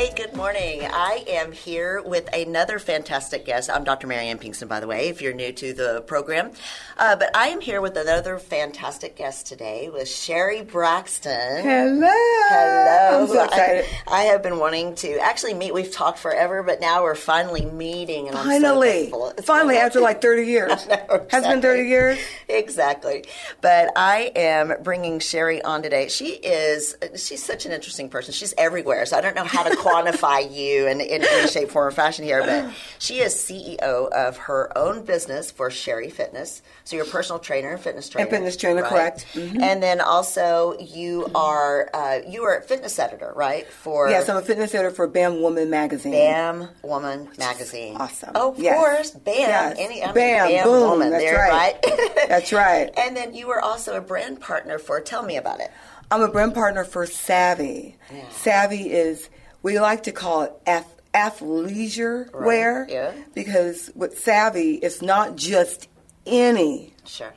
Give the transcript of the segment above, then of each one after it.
Hey, good morning. I am here with another fantastic guest. I'm Dr. Marianne Pinkston, by the way, if you're new to the program. Uh, but I am here with another fantastic guest today with Sherri Braxton. Hello. Hello. I'm so excited. I, I have been wanting to actually meet. We've talked forever, but now we're finally meeting. And I'm so Finally. Finally, after like 30 years. Know, Has been 30 years? Exactly. But I am bringing Sherri on today. She is, she's such an interesting person. She's everywhere. So I don't know how to quantify you in, in any shape, form, or fashion here. But she is CEO of her own business for Sherri Fitness. So you're a personal trainer and fitness trainer. And fitness trainer, correct. Mhm. And then also you are, uh, you are a fitness editor, right? For Yes, I'm a fitness editor for BAM Woman magazine. BAM Woman magazine. awesome. Oh, of Yes. course. BAM. Yes. Any, I mean, Bam, BAM boom, Woman that's there, right. right? That's right. And then you were also a brand partner for, tell me about it. I'm a brand partner for Savvy. Savvy is, we like to call it ath- athleisure Right, wear. yeah. Because with Savvy, it's not just any Sure.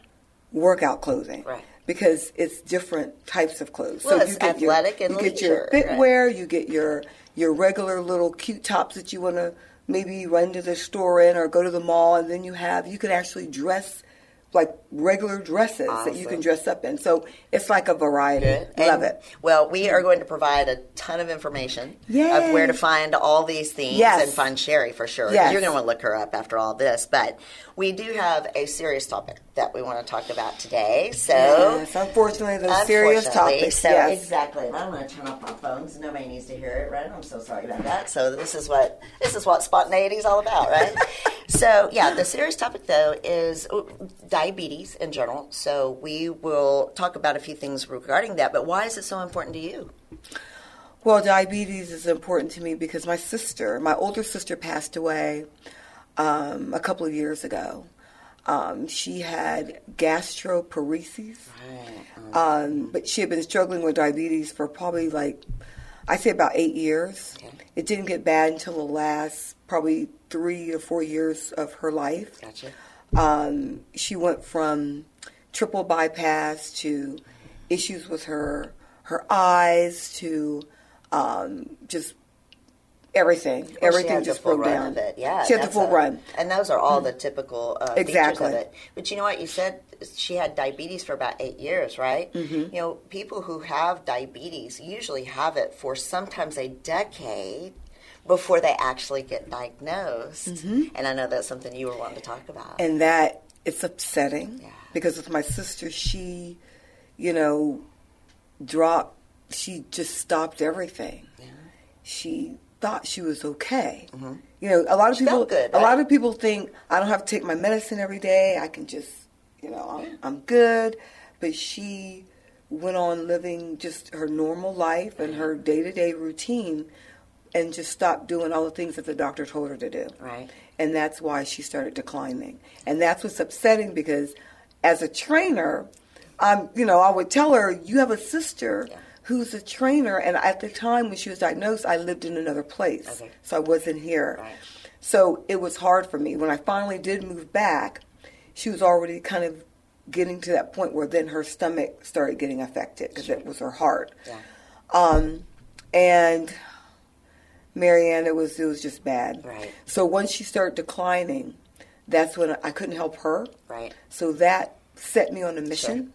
workout clothing. Right. Because it's different types of clothes. Well, so it's you get athletic your, and you get your leisure, right. fitwear, you get your your regular little cute tops that you want to maybe run to the store in or go to the mall, and then you have you can actually dress like regular dresses that you can dress up in. So it's like a variety. Love And, it. Well, we are going to provide a ton of information Yay. of where to find all these things Yes. and find Sherry for sure. Yes. You're going to want to look her up after all this. But we do have a serious topic that we want to talk about today. So. Yes, unfortunately, those serious topics. So yes. exactly, and I'm going to turn off my phones. Nobody needs to hear it, right? I'm so sorry about that. So this is what this is what spontaneity is all about, right? so yeah, the serious topic though is diabetes in general. So we will talk about a few things regarding that. But why is it so important to you? Well, diabetes is important to me because my sister, my older sister, passed away um, a couple of years ago. Um, she had gastroparesis, um, but she had been struggling with diabetes for probably like, I say about eight years. It didn't get bad until the last probably three or four years of her life. Gotcha. Um, she went from triple bypass to issues with her her eyes to um, just everything. Well, everything just broke run down. Of it. Yeah, she had the full a- run. and those are all the typical uh, Exactly. features of it. But you know what? You said she had diabetes for about eight years, right? Mm-hmm. You know, people who have diabetes usually have it for sometimes a decade before they actually get diagnosed. And I know that's something you were wanting to talk about. Mm-hmm. and that it's upsetting Yeah. because with my sister, she, you know, dropped. She just stopped everything. She thought she was okay. Mm-hmm. You know, a lot of She people. good, A lot of people think I don't have to take my medicine every day. I can just, you know, I'm, I'm good. But she went on living just her normal life and her day to day routine, and just stopped doing all the things that the doctor told her to do Right. and that's why she started declining. And that's what's upsetting because as a trainer, I'm, you know, I would tell her, you have a sister Yeah. Who's a trainer, and at the time when she was diagnosed, I lived in another place, Okay. so I wasn't here. Right. So it was hard for me. When I finally did move back, she was already kind of getting to that point where then her stomach started getting affected because it was her heart. Yeah. Um, and Marianne, it was it was just bad. Right. So once she started declining, that's when I couldn't help her. Right. So that set me on a mission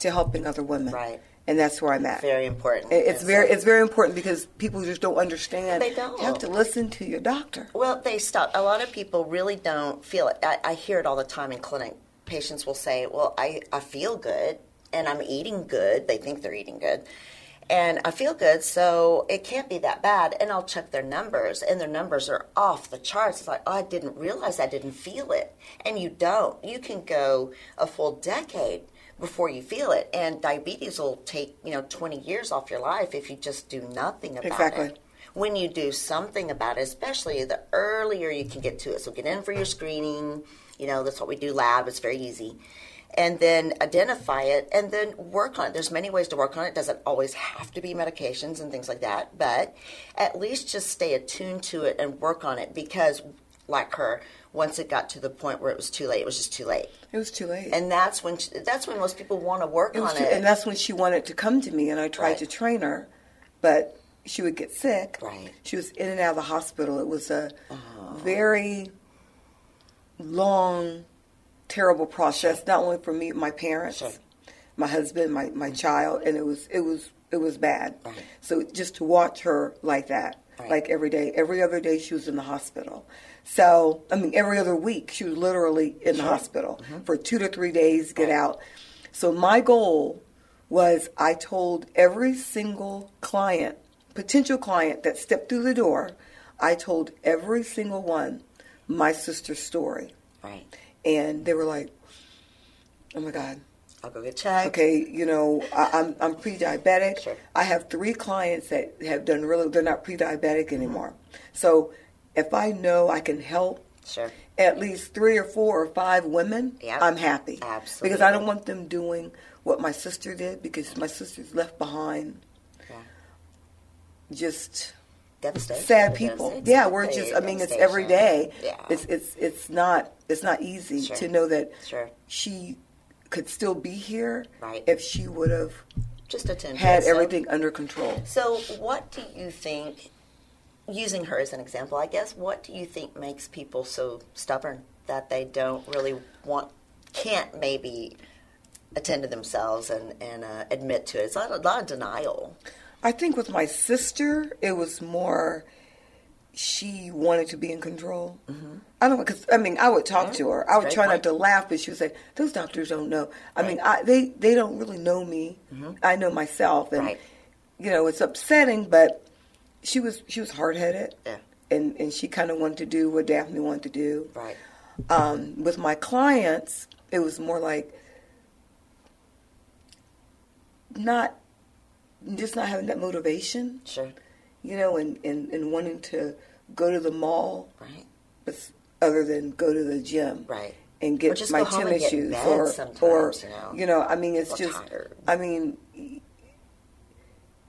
to helping other women. Right. And that's where I'm at. Very important. It's very it's very important because people just don't understand. They don't. You have to listen to your doctor. Well, they stop. A lot of people really don't feel it. I, I hear it all the time in clinic. patients will say, Well, I, I feel good and I'm eating good. They think they're eating good. And I feel good, so it can't be that bad. And I'll check their numbers, and their numbers are off the charts. It's like, oh, I didn't realize I didn't feel it. And you don't. You can go a full decade before you feel it. And diabetes will take, you know, 20 years off your life if you just do nothing about Exactly. it when you do something about it, especially the earlier you can get to it. So get in for your screening. You know, that's what we do lab. It's very easy. And then identify it and then work on it. There's many ways to work on it. It doesn't always have to be medications and things like that, but at least just stay attuned to it and work on it because, like her, once it got to the point where it was too late, it was just too late. It was too late. And that's when that's when most people want to work It on too- it. and that's when she wanted to come to me, and I tried Right. to train her, but she would get sick. Right. She was in and out of the hospital. It was a oh. very long, terrible process, not only for me, my parents, Sure. my husband, my, my child, and it was it was it was bad. So just to watch her like that, Right. like every day, every other day she was in the hospital. So I mean, every other week she was literally in the hospital Mm-hmm. for two to three days, get out. So my goal was I told every single client, potential client that stepped through the door, I told every single one my sister's story. right. And they were like, oh my God. I'll go get checked. Okay, you know, I, I'm I'm pre-diabetic. Sure. I have three clients that have done really. They're not pre-diabetic anymore. So, if I know I can help Sure. at least three or four or five women, Yep. I'm happy. Absolutely. Because I don't want them doing what my sister did because my sister's left behind Yeah. just Devastation. sad people. Yeah, we're just I mean it's every day. Yeah. It's it's it's not it's not easy Sure. to know that Sure. she could still be here Right. if she would have just attended had So- everything under control. So, what do you think? Using her as an example, I guess. What do you think makes people so stubborn that they don't really want, can't maybe attend to themselves and and uh, admit to it? It's a lot, a lot of denial. I think with my sister, it was more she wanted to be in control. I don't because I mean I would talk to her. I would try point. not to laugh, but she would say, "Those doctors don't know." I mean, I, they they don't really know me. I know myself, and Right. you know it's upsetting. But she was she was hard headed, Yeah. and and she kind of wanted to do what Daphne wanted to do. Right. Um, with my clients, it was more like not just not having that motivation Sure. you know, and, and, and wanting to go to the mall, Right. but other than go to the gym, Right. and get my go home and tennis shoes, or or you know. I mean, it's Or just, tired. I mean,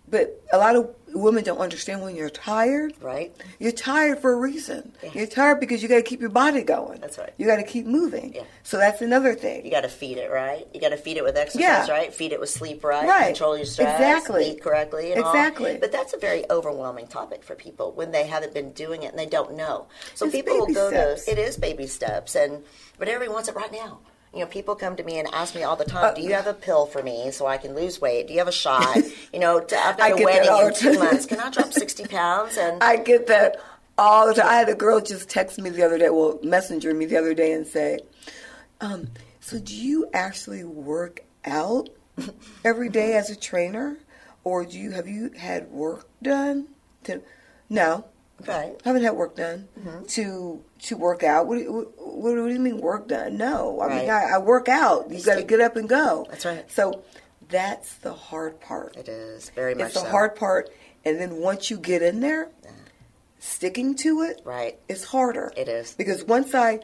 but a lot of women don't understand when you're tired. Right. You're tired for a reason. Yeah. You're tired because you got to keep your body going. That's right. You got to keep moving. Yeah. So that's another thing. You got to feed it right. You got to feed it with exercise Yeah. right. Feed it with sleep right. Right. Control your stress. Exactly. Eat correctly. And all. Exactly. But that's a very overwhelming topic for people when they haven't been doing it and they don't know. So It's people will go steps. to. It is baby steps, and but everyone wants it right now. You know, people come to me and ask me all the time, "Do you have a pill for me so I can lose weight? Do you have a shot? You know, to, I've I got a wedding in two months. Can I drop sixty pounds?" And I get that all the time. I had a girl just text me the other day, well, messenger me the other day and say, um, "So do you actually work out every day as a trainer, or do you have you had work done to?" No, right. I haven't had work done Mm-hmm. to to work out. What do, you, what, what do you mean work done? No, I mean I, I work out. You got to get up and go. That's right. So that's the hard part. It is very much It's the so. hard part, and then once you get in there, sticking to it, Right. it's harder. It is. because once I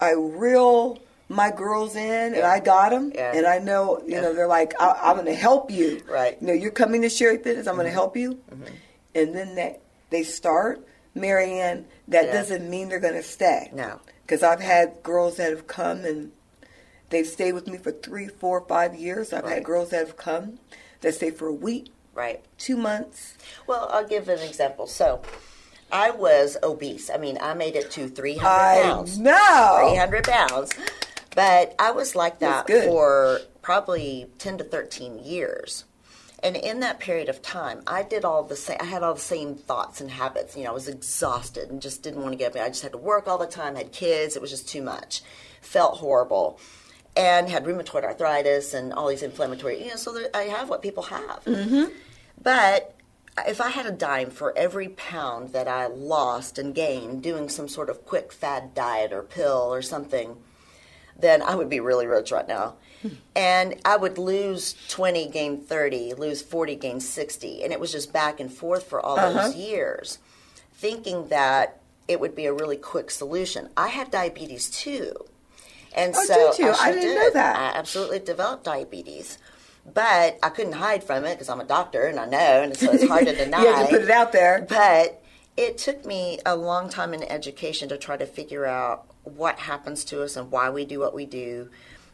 I reel my girls in and I got them, Yeah. and I know you know they're like I, I'm going to help you. Right. Mm-hmm. You know you're coming to Sherri Fitness. I'm going to help you, and then that they start, Marianne. That Yeah. doesn't mean they're going to stay. No. because I've had girls that have come and they've stayed with me for three, four, five years. I've Right. had girls that have come that stay for a week, Right. two months. Well, I'll give an example. So, I was obese. I mean, I made it to 300 I pounds. No. 300 pounds. But I was like that for probably 10 to 13 years. And in that period of time, I did all the same. I had all the same thoughts and habits. You know, I was exhausted and just didn't want to get up. I just had to work all the time. Had kids. It was just too much. Felt horrible. and had rheumatoid arthritis and all these inflammatory. You know, so there, I have what people have. Mm-hmm. But if I had a dime for every pound that I lost and gained doing some sort of quick fad diet or pill or something, then I would be really rich right now. And I would lose 20, gain 30, lose 40, gain 60. And it was just back and forth for all Uh-huh. those years, thinking that it would be a really quick solution. I had diabetes too. And Oh, so did you? I, I didn't did. know that. I absolutely developed diabetes. But I couldn't hide from it because I'm a doctor and I know, and so it's hard to deny. You had to put it out there. But it took me a long time in education to try to figure out what happens to us and why we do what we do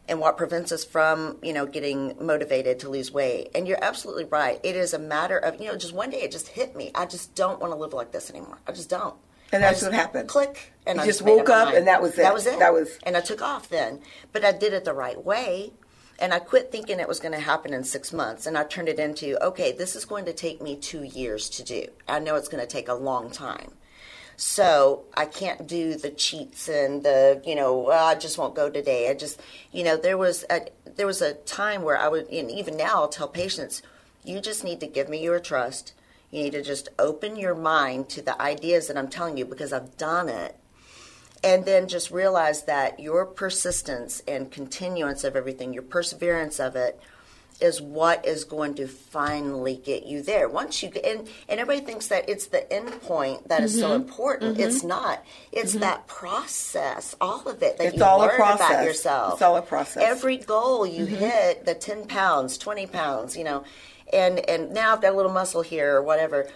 and what prevents us from, you know, getting motivated to lose weight. And you're absolutely right. It is a matter of, you know, just one day it just hit me. I just don't want to live like this anymore. I just don't. And that's what happened. Click. And You I just made woke up mind. and that was it. That was it. That was- And I took off then. But I did it the right way. And I quit thinking it was going to happen in six months. And I turned it into, okay, this is going to take me two years to do. I know it's going to take a long time. So I can't do the cheats and the, you know, well, I just won't go today. I just, you know, there was a, there was a time where I would, and even now I'll tell patients, you just need to give me your trust. You need to just open your mind to the ideas that I'm telling you because I've done it and then just realize that your persistence and continuance of everything, your perseverance of it, is what is going to finally get you there. Once you get, and, and everybody thinks that it's the end point that is so Mm-hmm. important. It's not. It's that process, all of it that It's you all a learn process. about yourself. It's all a process. Mm-hmm. Every goal you hit, the ten pounds, twenty pounds, you know, and and now I've got a little muscle here or whatever.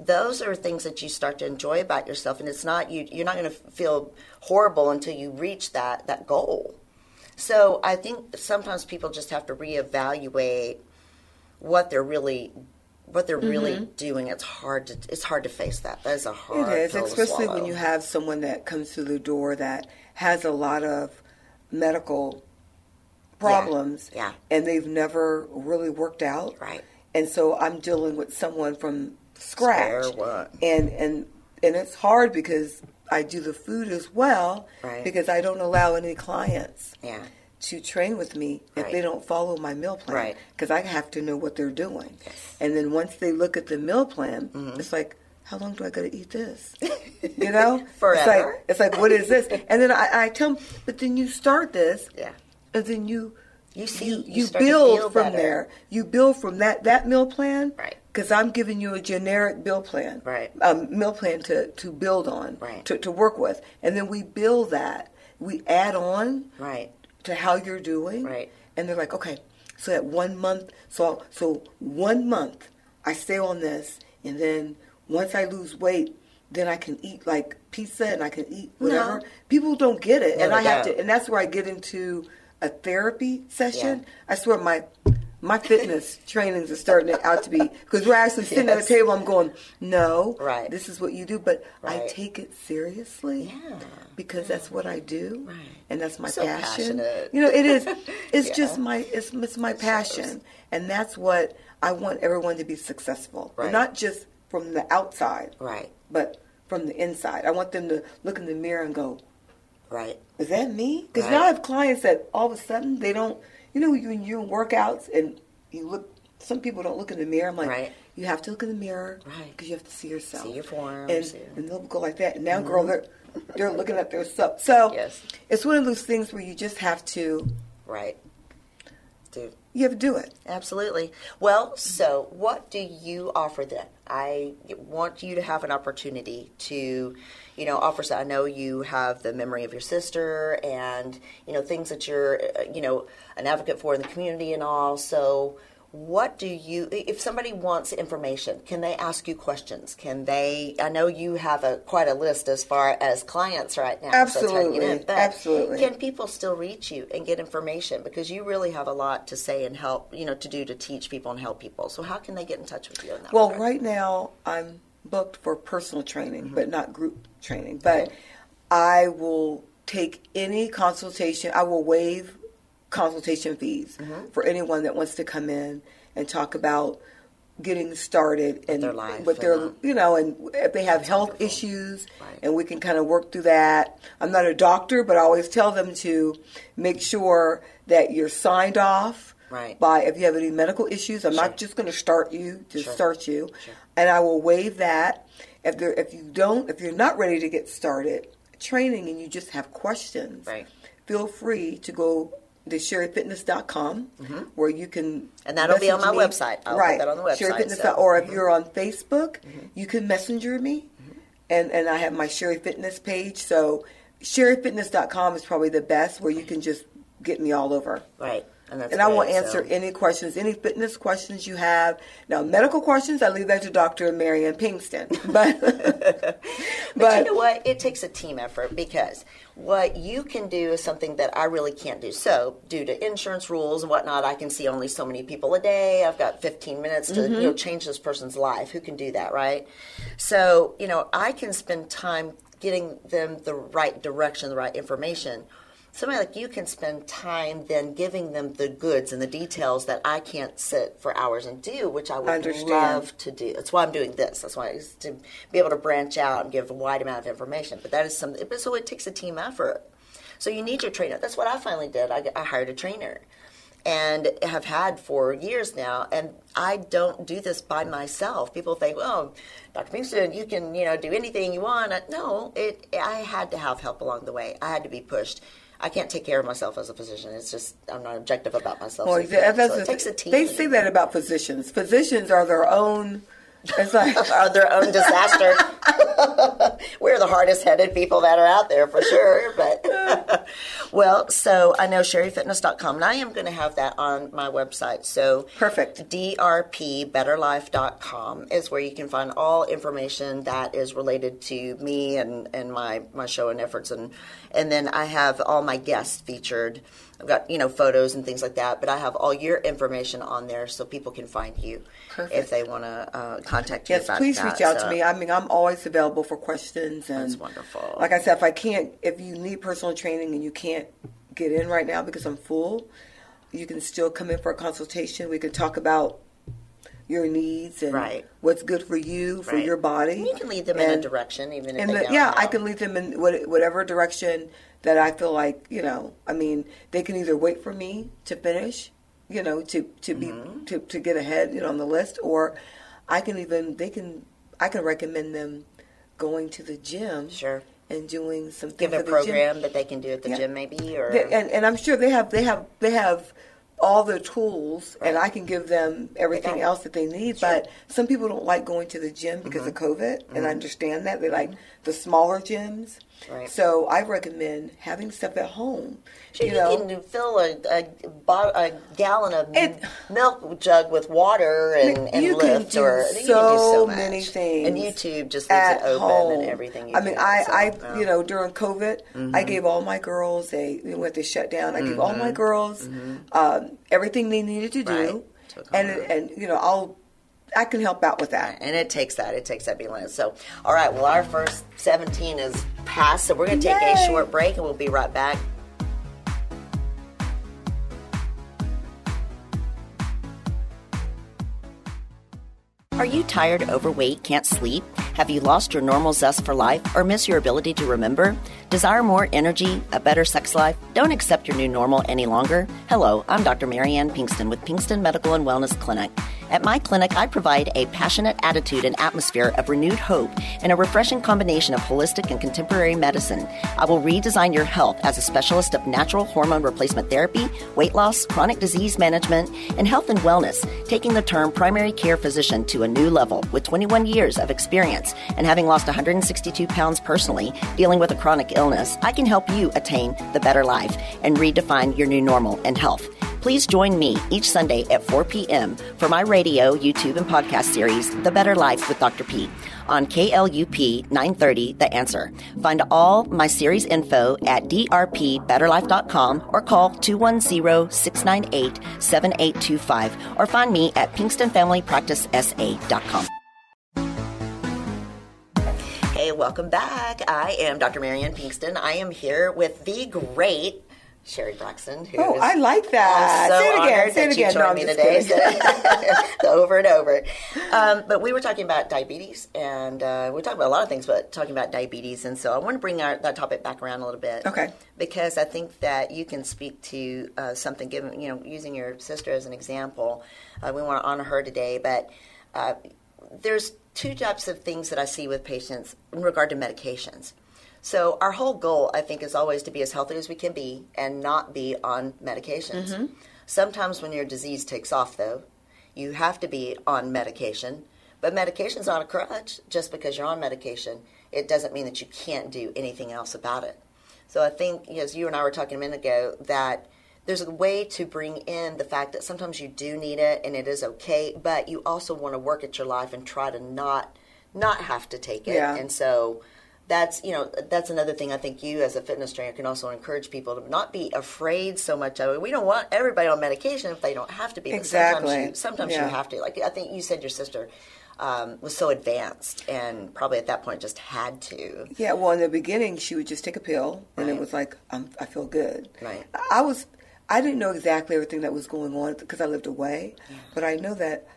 Those are things that you start to enjoy about yourself, and it's not you. You're not going to feel horrible until you reach that that goal. So I think sometimes people just have to reevaluate what they're really what they're really doing. It's hard to it's hard to face that. That is a hard. Mm-hmm. It is, especially when you have someone that comes through the door that has a lot of medical problems, yeah. and they've never really worked out, Right. And so I'm dealing with someone from scratch, and and and it's hard because I do the food as well, Right. because I don't allow any clients Yeah. to train with me if Right. they don't follow my meal plan. Right. Because I have to know what they're doing. And then once they look at the meal plan, Mm-hmm. it's like, how long do I got to eat this? You know? It's Forever. like, it's like, what is this? And then I, I tell them, but then you start this, Yeah. and then you You see, you, you you start to build from better. there. You build from that that meal plan, Right. Because I'm giving you a generic bill plan, Right. Um, meal plan to to build on, Right. To to work with, and then we build that. We add on, Right. to how you're doing. Right. And they're like, okay, so at one month, so so one month I stay on this, and then once I lose weight, then I can eat like pizza and I can eat whatever. No. People don't get it, No, and I have don't. to, and that's where I get into a therapy session. Yeah. I swear my. My fitness trainings are starting out to be because we're actually sitting at Yes. a table. I'm going, no, Right. This is what you do, but I take it seriously Yeah. because that's what I do, Right. and that's my So passion. passionate. You know, it is. It's Yeah. just my. It's, it's my passion, and that's what I want everyone to be successful. Right. Not just from the outside, Right. but from the inside. I want them to look in the mirror and go, Right. "Is that me?" Because Right. now I have clients that all of a sudden they don't. You know, you're in workouts and you look. Some people don't look in the mirror. I'm like, Right. you have to look in the mirror Right. because you have to see yourself, See your forms, and, yeah. Mm-hmm. and they'll go like that. And now, girl, they're they're looking at their stuff. So Yes. it's one of those things where you just have to Right. Dude. you have to do it. Absolutely. Well, so what do you offer then? I want you to have an opportunity to, you know, offer. So I know you have the memory of your sister, and you know things that you're, uh, you know, an advocate for in the community and all. So, what do you? If somebody wants information, can they ask you questions? Can they? I know you have a quite a list as far as clients right now. so to get in, Absolutely. Absolutely. Can people still reach you and get information because you really have a lot to say and help you know to do to teach people and help people so how can they get in touch with you in that Well, regard? right now I'm booked for personal training, Mm-hmm. but not group training. But I will take any consultation. I will waive consultation fees Mm-hmm. for anyone that wants to come in and talk about getting started and their life with their and, uh, you know and if they have health wonderful. issues Right. and we can kind of work through that i'm not a doctor but i always tell them to make sure that you're signed off Right. by if you have any medical issues i'm Sure. not just going to start you to Sure. start you Sure. And i will waive that if there if you don't if you're not ready to get started training and you just have questions Right. feel free to go to sherrifitness.com where you can Mm-hmm. And that'll be on my me. website. I'll put right. that on the website, Sherri Fitness, so- or Mm-hmm. if you're on Facebook, you can messenger me, and and I have my Sherri Fitness page. So sherrifitness.com is probably the best where you can just get me all over. Right. And, And I will answer so- any questions, any fitness questions you have. Now, medical questions, I leave that to Dr. Marianne Pinkston. But, but, But you know what? It takes a team effort because what you can do is something that I really can't do. So, due to insurance rules and whatnot, I can see only so many people a day. I've got 15 minutes to you know mm-hmm. change this person's life. Who can do that, right? So, you know, I can spend time getting them the right direction, the right information. Somebody like you can spend time then giving them the goods and the details that I can't sit for hours and do, which I would Understand. love to do. That's why I'm doing this. That's why is to be able to branch out and give a wide amount of information. But that is something. But so it takes a team effort. So you need your trainer. That's what I finally did. I, I hired a trainer, and have had for years now. And I don't do this by myself. People think, well, Dr. Pinkston, you can you know do anything you want. No, it. I had to have help along the way. I had to be pushed. I can't take care of myself as a physician. It's just I'm not objective about myself. well, So you that- that's So it takes a team. They say that about physicians. Physicians are their own. It's like are their own disaster. We're the hardest headed people that are out there for sure. But well, so I know sherrifitness.com, and I am going to have that on my website. So Perfect. drpbetterlife.com is where you can find all information that is related to me and, and my, my show and efforts and and then I have all my guests featured. I've got, you know, photos and things like that, but I have all your information on there so people can find you if they want to uh, contact you Yes, please that. reach out So- to me. I mean, I'm always available for questions. And That's wonderful. Like I said, if I can't, if you need personal training and you can't get in right now because I'm full, you can still come in for a consultation. We can talk about your needs and Right. what's good for you, for Right. your body. And you can lead them in a direction, even if and the- yeah, I can lead them in whatever direction that I feel like you know. I mean, they can either wait for me to finish, you know, to to be Mm-hmm. to, to get ahead, you know, on the list, or I can even they can I can recommend them going to the gym, Sure. and doing some give a the gym. program that they can do at the Yeah. gym, maybe, or They- and and I'm sure they have they have they have all the tools and I can give them everything else that they need Sure. Mm-hmm. but some people don't like going to the gym because of COVID and I understand that. They like the smaller gyms Right. so I recommend having stuff at home Sure, you you, know can fill a, a, a gallon of It- milk jug with water and, and you can lift, do or so, you can do so much. many things And YouTube just leaves it open home. and everything. You I mean, do, I, so, I. Mm-hmm. you know, during COVID, I gave all my girls a we went to shut down. I gave all my girls um, everything they needed to do, Mm-hmm. Right. And and you know, I'll I can help out with that. and it takes that. It takes that being honest. So, all right. Well, our first 17 is past, so we're going to take a short break, and we'll be right back. Are you tired, overweight, can't sleep? Have you lost your normal zest for life or miss your ability to remember? Desire more energy, a better sex life? Don't accept your new normal any longer? Hello, I'm Dr. Marianne Pinkston with Pinkston Medical and Wellness Clinic. At my clinic, I provide a passionate attitude and atmosphere of renewed hope and a refreshing combination of holistic and contemporary medicine. I will redesign your health as a specialist of natural hormone replacement therapy, weight loss, chronic disease management, and health and wellness, taking the term primary care physician to a new level with 21 years of experience and having lost 162 pounds personally dealing with a chronic illness. I can help you attain the better life and redefine your new normal and health. Please join me each Sunday at 4 p.m. for my radio, YouTube, and podcast series, The Better Life with Dr. P, on KLUP 930 The Answer. Find all my series info at drpbetterlife.com or call 210-698-7825 or find me at pinkstonfamilypracticesa.com. Hey, welcome back. I am Dr. Marianne Pinkston. I am here with the great Sherri Braxton. Who Oh, is- I like that. So Say it again, say it again. No, me today. So- over and over. Um, but we were talking about diabetes, and uh, we're talking about a lot of things, but talking about diabetes. And so I want to bring our, that topic back around a little bit. Okay. Because I think that you can speak to uh, something, given, you know, using your sister as an example. Uh, we want to honor her today, but uh, there's two types of things that I see with patients in regard to medications. So our whole goal, I think, is always to be as healthy as we can be and not be on medications. Mm-hmm. Sometimes when your disease takes off, though, you have to be on medication. But medication's not a crutch. Just because you're on medication, it doesn't mean that you can't do anything else about it. So I think, as you and I were talking a minute ago, that there's a way to bring in the fact that sometimes you do need it and it is okay, but you also want to work at your life and try to not not have to take it. Yeah. And so that's you know that's another thing I think you as a fitness trainer can also encourage people to not be afraid so much of it. We don't want everybody on medication if they don't have to be. Exactly. Sometimes, you, sometimes Yeah. you have to. Like I think you said, your sister um, was so advanced and probably at that point just had to. Yeah, well, in the beginning, she would just take a pill, and it was like, I feel good. Right. I was, I didn't know exactly everything that was going on because I lived away, but I know that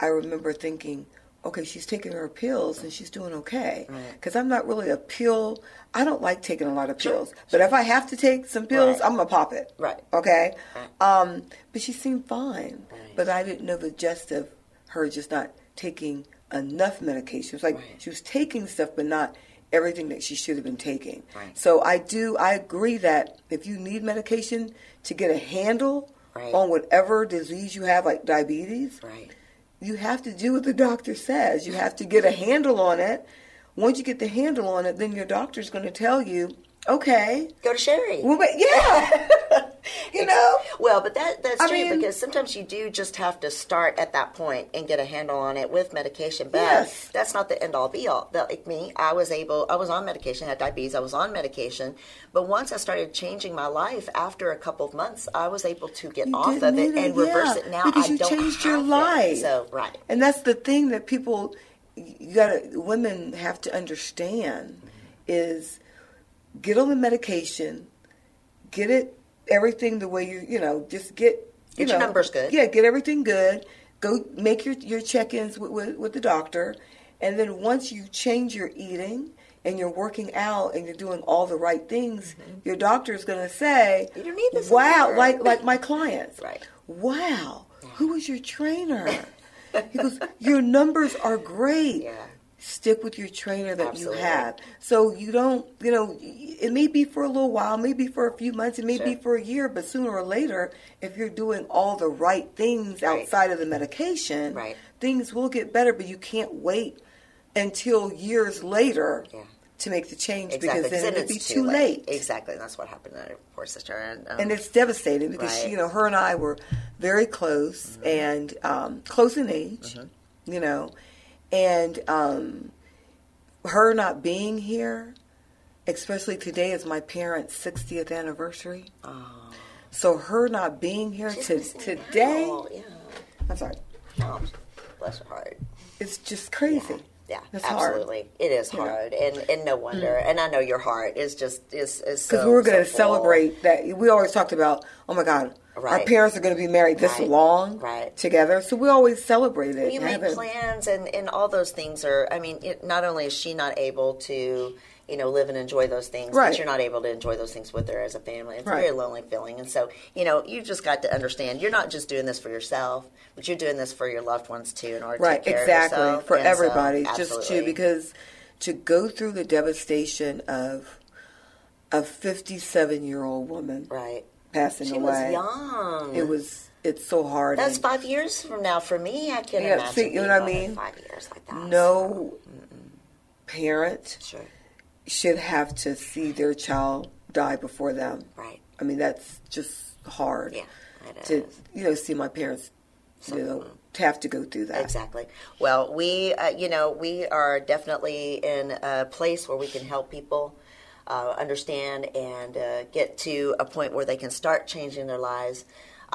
I remember thinking, okay, she's taking her pills and she's doing okay. Right. Because I'm not really a pill. I don't like taking a lot of pills, but if I have to take some pills, Right. I'm gonna pop it. Right. Okay. Right. Um, but she seemed fine. Right. But I didn't know the gist of her just not taking enough medication. It was like Right. she was taking stuff, but not everything that she should have been taking. Right. So I do, I agree that if you need medication to get a handle Right. on whatever disease you have, like diabetes, Right. You have to do what the doctor says. You have to get a handle on it. Once you get the handle on it, then your doctor's going to tell you, okay, Go to Sherri. well, but yeah, you know, Well, but that that's I true mean- because sometimes you do just have to start at that point and get a handle on it with medication. But Yes. that's not the end all be all. Like me, I was able, I was on medication, I had diabetes, I was on medication. But once I started changing my life, after a couple of months, I was able to get You off of it need and reverse it. Now because I you don't changed your have it. life. So right, And that's the thing that people, you gotta, women have to understand is get on the medication, get it, everything the way you, you know, just get, you Get your numbers good. Yeah, get everything good. Go make your, your check-ins with, with, with the doctor. And then once you change your eating and you're working out and you're doing all the right things, your doctor is going to say, Mm-hmm. You don't need this wow, anymore." like, like my clients. Right. Wow, who was your trainer? He goes, Your numbers are great. Yeah. Stick with your trainer that Absolutely. you have. So you don't, you know, it may be for a little while, maybe for a few months, it may be for a year, but sooner or later, if you're doing all the right things Right. outside of the medication, Right. things will get better, but you can't wait until years later Yeah. to make the change exactly. because then it'll be too late. Exactly, and that's what happened to our poor sister. And, um, and it's devastating because Right. she, you know her and I were very close and um, close in age, you know, and um, her not being here, especially today is my parents' 60th anniversary. So her not being here to, today, out. Yeah. I'm sorry, Oh, bless her heart. it's just crazy. Yeah, It's hard. absolutely. It is hard, and and no wonder. And I know your heart is just is is Because so, we were going to so celebrate that. We always talked about, oh my God, our parents are going to be married this Right. long Right. together. So we always celebrate it. You make it- plans, and and all those things are. I mean, it, not only is she not able to. You know, live and enjoy those things, Right. but you're not able to enjoy those things with her as a family. It's a very lonely feeling, and so you know, you just got to understand you're not just doing this for yourself, but you're doing this for your loved ones too, in order right to take care exactly of yourself for And so, everybody just to because to go through the devastation of a 57 year old woman right. Passing She away was young. it was it's so hard That's five years from now for me. I can Yeah, imagine. see, you know what I mean? Five years like that. no parent sure, should have to see their child die before them right? i mean that's just hard Yeah, to you know see my parents you know to have to go through that Exactly. Well, we, uh, you know, we are definitely in a place where we can help people uh, understand and uh, get to a point where they can start changing their lives.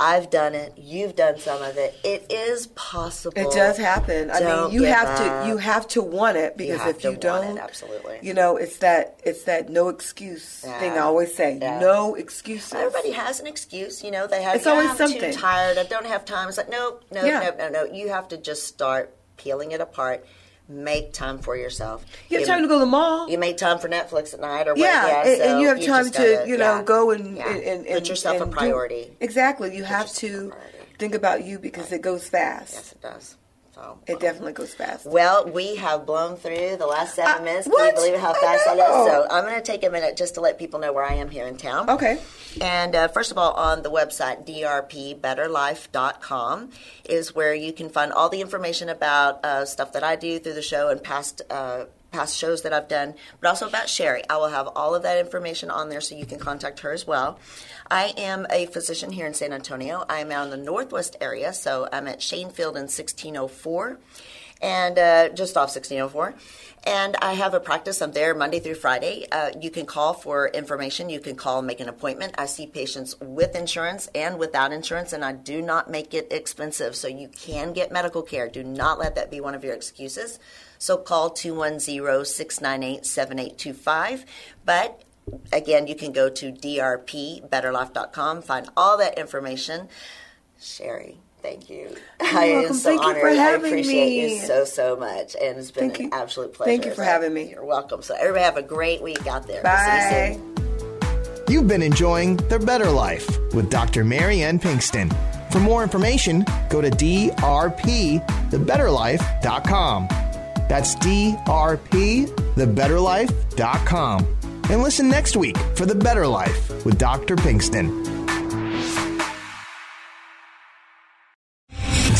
I've done it. You've done some of it. It is possible. It does happen. I Don't mean, you have up. to you have to want it because have if you don't, it, absolutely. you know, it's that it's that no excuse thing I always say. Yeah. No excuses. Everybody has an excuse, you know. They have. It's "Yeah, always I'm something." Too tired. I don't have time. It's like no, no, Yeah. no, no, no. You have to just start peeling it apart. Make time for yourself. You have time to go to the mall. You make time for Netflix at night or yeah, what? and, and so you have time just to, gotta- you know, yeah, go and, yeah. and, and put yourself a do- priority. exactly. You have to think about you because it goes fast. Yes, it does. So It definitely goes fast. Well, we have blown through the last seven Uh, minutes. Can what? you believe how fast that is? So I'm going to take a minute just to let people know where I am here in town. Okay. And uh, first of all, on the website, drpbetterlife.com is where you can find all the information about uh, stuff that I do through the show and past. Past shows that I've done, but also about Sherri. I will have all of that information on there so you can contact her as well. I am a physician here in San Antonio. I am out in the Northwest area, so I'm at Shaenfield in 1604 and uh, just off 1604. And I have a practice. I'm there Monday through Friday. Uh, you can call for information. You can call and make an appointment. I see patients with insurance and without insurance, and I do not make it expensive. So you can get medical care. Do not let that be one of your excuses. So call 210 698 7825. But again, you can go to drpbetterlife.com, find all that information. Sherri, thank you. I am so Thank you honored. for I appreciate me. you so, so much. And it's been Thank an you. absolute pleasure. Thank you for So having me. You're welcome. So everybody have a great week out there. You Bye. soon. You've been enjoying The Better Life with Dr. Mary Ann Pinkston. For more information, go to drpthebetterlife.com. That's drpthebetterlife.com. And listen next week for The Better Life with Dr. Pinkston.